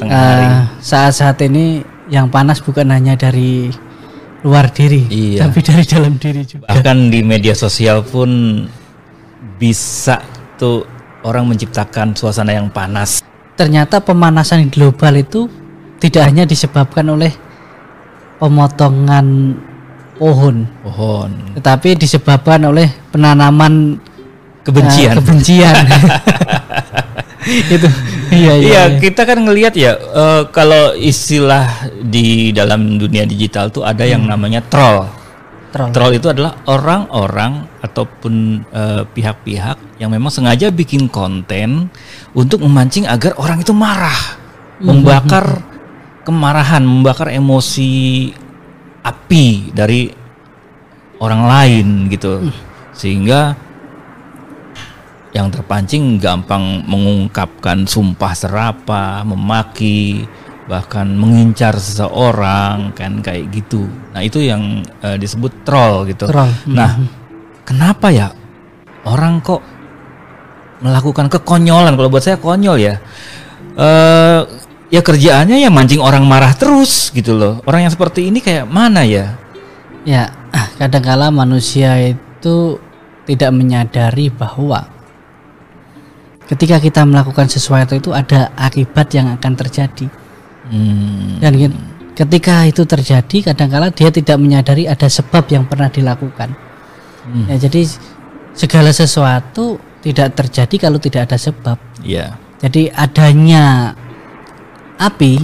tengah hari. Eh, saat-saat ini yang panas bukan hanya dari luar diri, Iya. tapi dari dalam diri juga. Bahkan di media sosial pun bisa tuh orang menciptakan suasana yang panas. Ternyata pemanasan global itu tidak hanya disebabkan oleh pemotongan pohon, Pohon, tetapi disebabkan oleh penanaman kebencian. eh, kebencian. itu iya iya. Iya, kita kan ngelihat ya eh, kalau istilah di dalam dunia digital tuh ada yang namanya troll. Troll. Troll itu adalah orang-orang ataupun eh, pihak-pihak yang memang sengaja bikin konten untuk memancing agar orang itu marah, membakar kemarahan, membakar emosi api dari orang lain gitu. Sehingga yang terpancing gampang mengungkapkan sumpah serapa, memaki, bahkan mengincar seseorang kan kayak gitu. Nah, itu yang eh, disebut troll gitu. Troll. Nah, kenapa ya orang kok melakukan kekonyolan? Kalau buat saya konyol ya. Eh ya kerjaannya ya mancing orang marah terus gitu loh. Orang yang seperti ini kayak mana ya? Ya, kadangkala manusia itu tidak menyadari bahwa ketika kita melakukan sesuatu itu ada akibat yang akan terjadi. Hmm, Dan gitu, ketika itu terjadi, kadangkala dia tidak menyadari ada sebab yang pernah dilakukan. Hmm. Ya, jadi segala sesuatu tidak terjadi kalau tidak ada sebab. ya. Jadi adanya api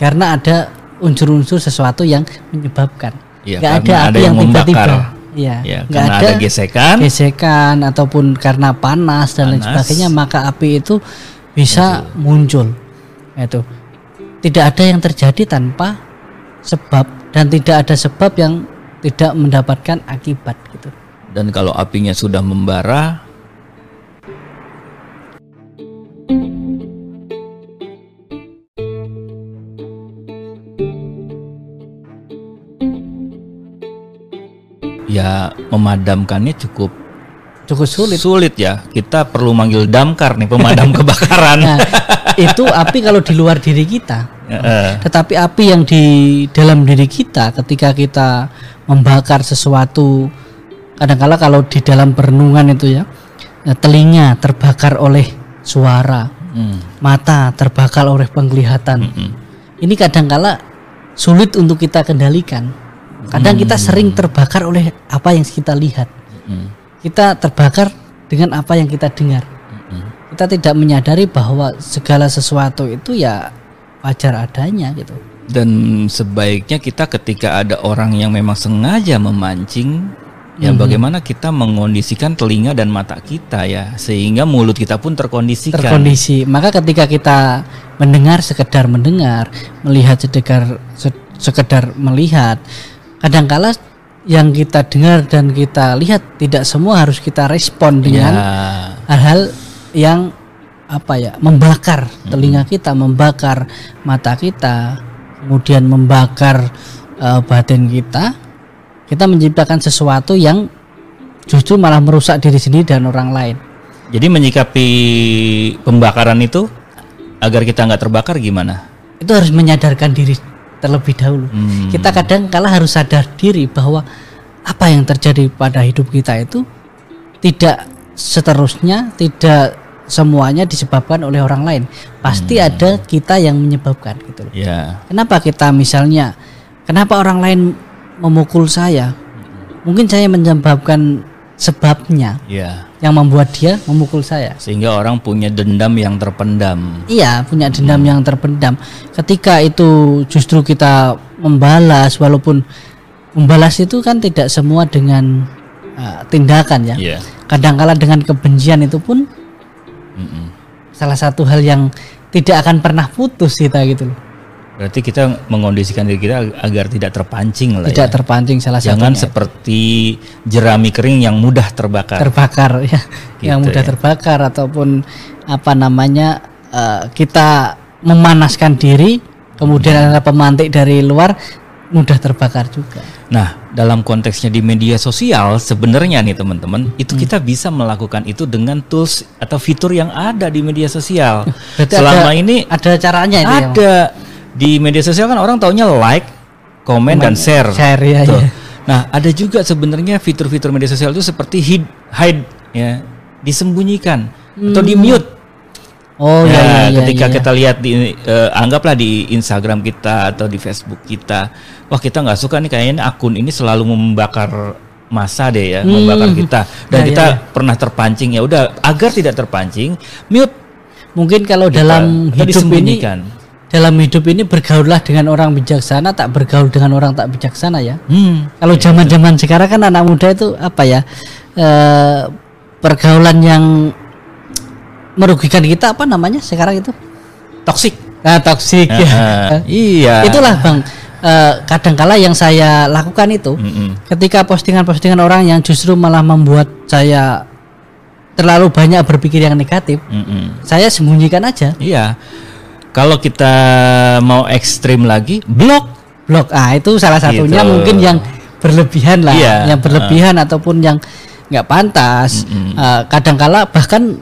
karena ada unsur-unsur sesuatu yang menyebabkan. Iya, Nggak ada api ada yang yang tiba-tiba. Iya, Ya, nggak karena ada gesekan. gesekan ataupun karena panas dan lain Panas. sebagainya maka api itu bisa muncul. Itu tidak ada yang terjadi tanpa sebab dan tidak ada sebab yang tidak mendapatkan akibat gitu. Dan kalau apinya sudah membara, ya memadamkannya cukup Cukup sulit. sulit ya. Kita perlu manggil damkar nih pemadam kebakaran. Nah, itu api kalau di luar diri kita. Heeh. Tetapi api yang di dalam diri kita ketika kita membakar sesuatu kadangkala kalau di dalam perenungan itu ya eh, telinga terbakar oleh suara, Hmm. mata terbakar oleh penglihatan. Mm-mm. Ini kadangkala sulit untuk kita kendalikan. Kadang kita sering terbakar oleh apa yang kita lihat. Mm. Kita terbakar dengan apa yang kita dengar. Mm-mm. Kita tidak menyadari bahwa segala sesuatu itu ya wajar adanya gitu. Dan sebaiknya kita ketika ada orang yang memang sengaja memancing, ya Mhm. bagaimana kita mengondisikan telinga dan mata kita ya, sehingga mulut kita pun terkondisikan. terkondisi. Maka ketika kita mendengar sekedar mendengar, melihat sekedar se- sekedar melihat, kadangkala yang kita dengar dan kita lihat tidak semua harus kita respon dengan Ya, hal-hal yang apa ya membakar telinga kita, membakar mata kita, kemudian membakar eh, badan kita. Kita menciptakan sesuatu yang justru malah merusak diri sendiri dan orang lain. jadi menyikapi pembakaran itu agar kita nggak terbakar gimana? itu harus menyadarkan diri terlebih dahulu. Hmm. Kita kadang kala harus sadar diri bahwa apa yang terjadi pada hidup kita itu tidak seterusnya, tidak semuanya disebabkan oleh orang lain. Pasti Hmm. ada kita yang menyebabkan gitu loh. Ya, Kenapa kita misalnya kenapa orang lain memukul saya? Mungkin saya menyebabkan sebabnya ya, yang membuat dia memukul saya. sehingga orang punya dendam yang terpendam. Iya, punya dendam yang terpendam. Ketika itu justru kita membalas, walaupun membalas itu kan tidak semua dengan uh, tindakan ya. Ya, Kadangkala dengan kebencian itu pun Mm-mm. salah satu hal yang tidak akan pernah putus kita gitu loh. Berarti kita mengondisikan diri kita agar tidak terpancing lah Tidak ya. terpancing salah Jangan satunya seperti jerami kering yang mudah terbakar. terbakar ya, yang Gitu mudah ya. terbakar ataupun apa namanya uh, kita memanaskan diri, kemudian ada pemantik dari luar mudah terbakar juga. Nah, dalam konteksnya di media sosial sebenarnya nih teman-teman, itu Hmm. kita bisa melakukan itu dengan tools atau fitur yang ada di media sosial. Berarti Selama ada- ini ada caranya itu ya. Di media sosial kan orang taunya like, komen dan share. Share, ya, Tuh. ya. Nah, ada juga sebenarnya fitur-fitur media sosial itu seperti hide, hide ya, disembunyikan atau di mute. Oh Ya, ya, ya, ya, ketika ya. kita lihat di eh, anggaplah di Instagram kita atau di Facebook kita, wah kita nggak suka nih kayaknya akun ini selalu membakar masa deh ya, membakar kita dan Ya, kita ya, pernah terpancing ya udah agar tidak terpancing, mute Mungkin kalau dalam atau hidup ini disembunyikan. Dalam hidup ini bergaullah dengan orang bijaksana tak bergaul dengan orang tak bijaksana ya. Hmm, Kalau zaman-zaman sekarang kan anak muda itu apa ya? eh, pergaulan yang merugikan kita apa namanya sekarang itu? toxic. Nah, toksik ya. Ah, iya. Itulah Bang eh, kadangkala yang saya lakukan itu Mm-mm. ketika postingan-postingan orang yang justru malah membuat saya terlalu banyak berpikir yang negatif, Mm-mm. saya sembunyikan aja. Iya. Kalau kita mau ekstrim lagi, blok. blok ah itu salah satunya Gitu. mungkin yang berlebihan lah Iya, yang berlebihan ataupun yang nggak pantas Eh, kadangkala bahkan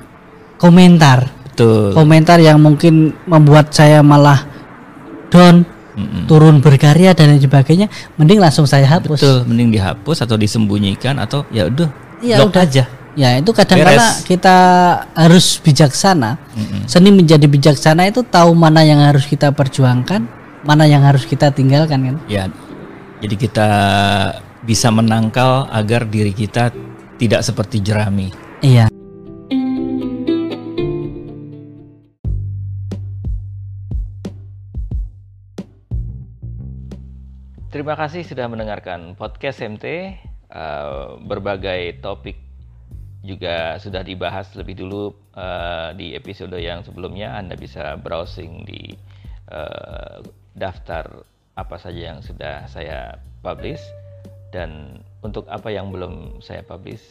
komentar Betul. komentar yang mungkin membuat saya malah down Mm-mm. turun berkarya dan lain sebagainya mending langsung saya hapus Betul, mending dihapus atau disembunyikan atau ya udah Iya, blok udah. aja. Ya itu kadangkala Beres. kita harus bijaksana seni menjadi bijaksana itu tahu mana yang harus kita perjuangkan mana yang harus kita tinggalkan kan Ya. Jadi kita bisa menangkal agar diri kita tidak seperti jerami. iya Terima kasih sudah mendengarkan podcast MT. Eh, berbagai topik juga sudah dibahas lebih dulu eh, di episode yang sebelumnya. Anda bisa browsing di eh, daftar apa saja yang sudah saya publish dan untuk apa yang belum saya publish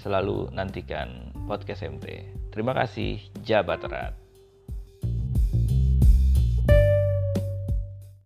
selalu nantikan podcast MT. Terima kasih, Jabat Erat.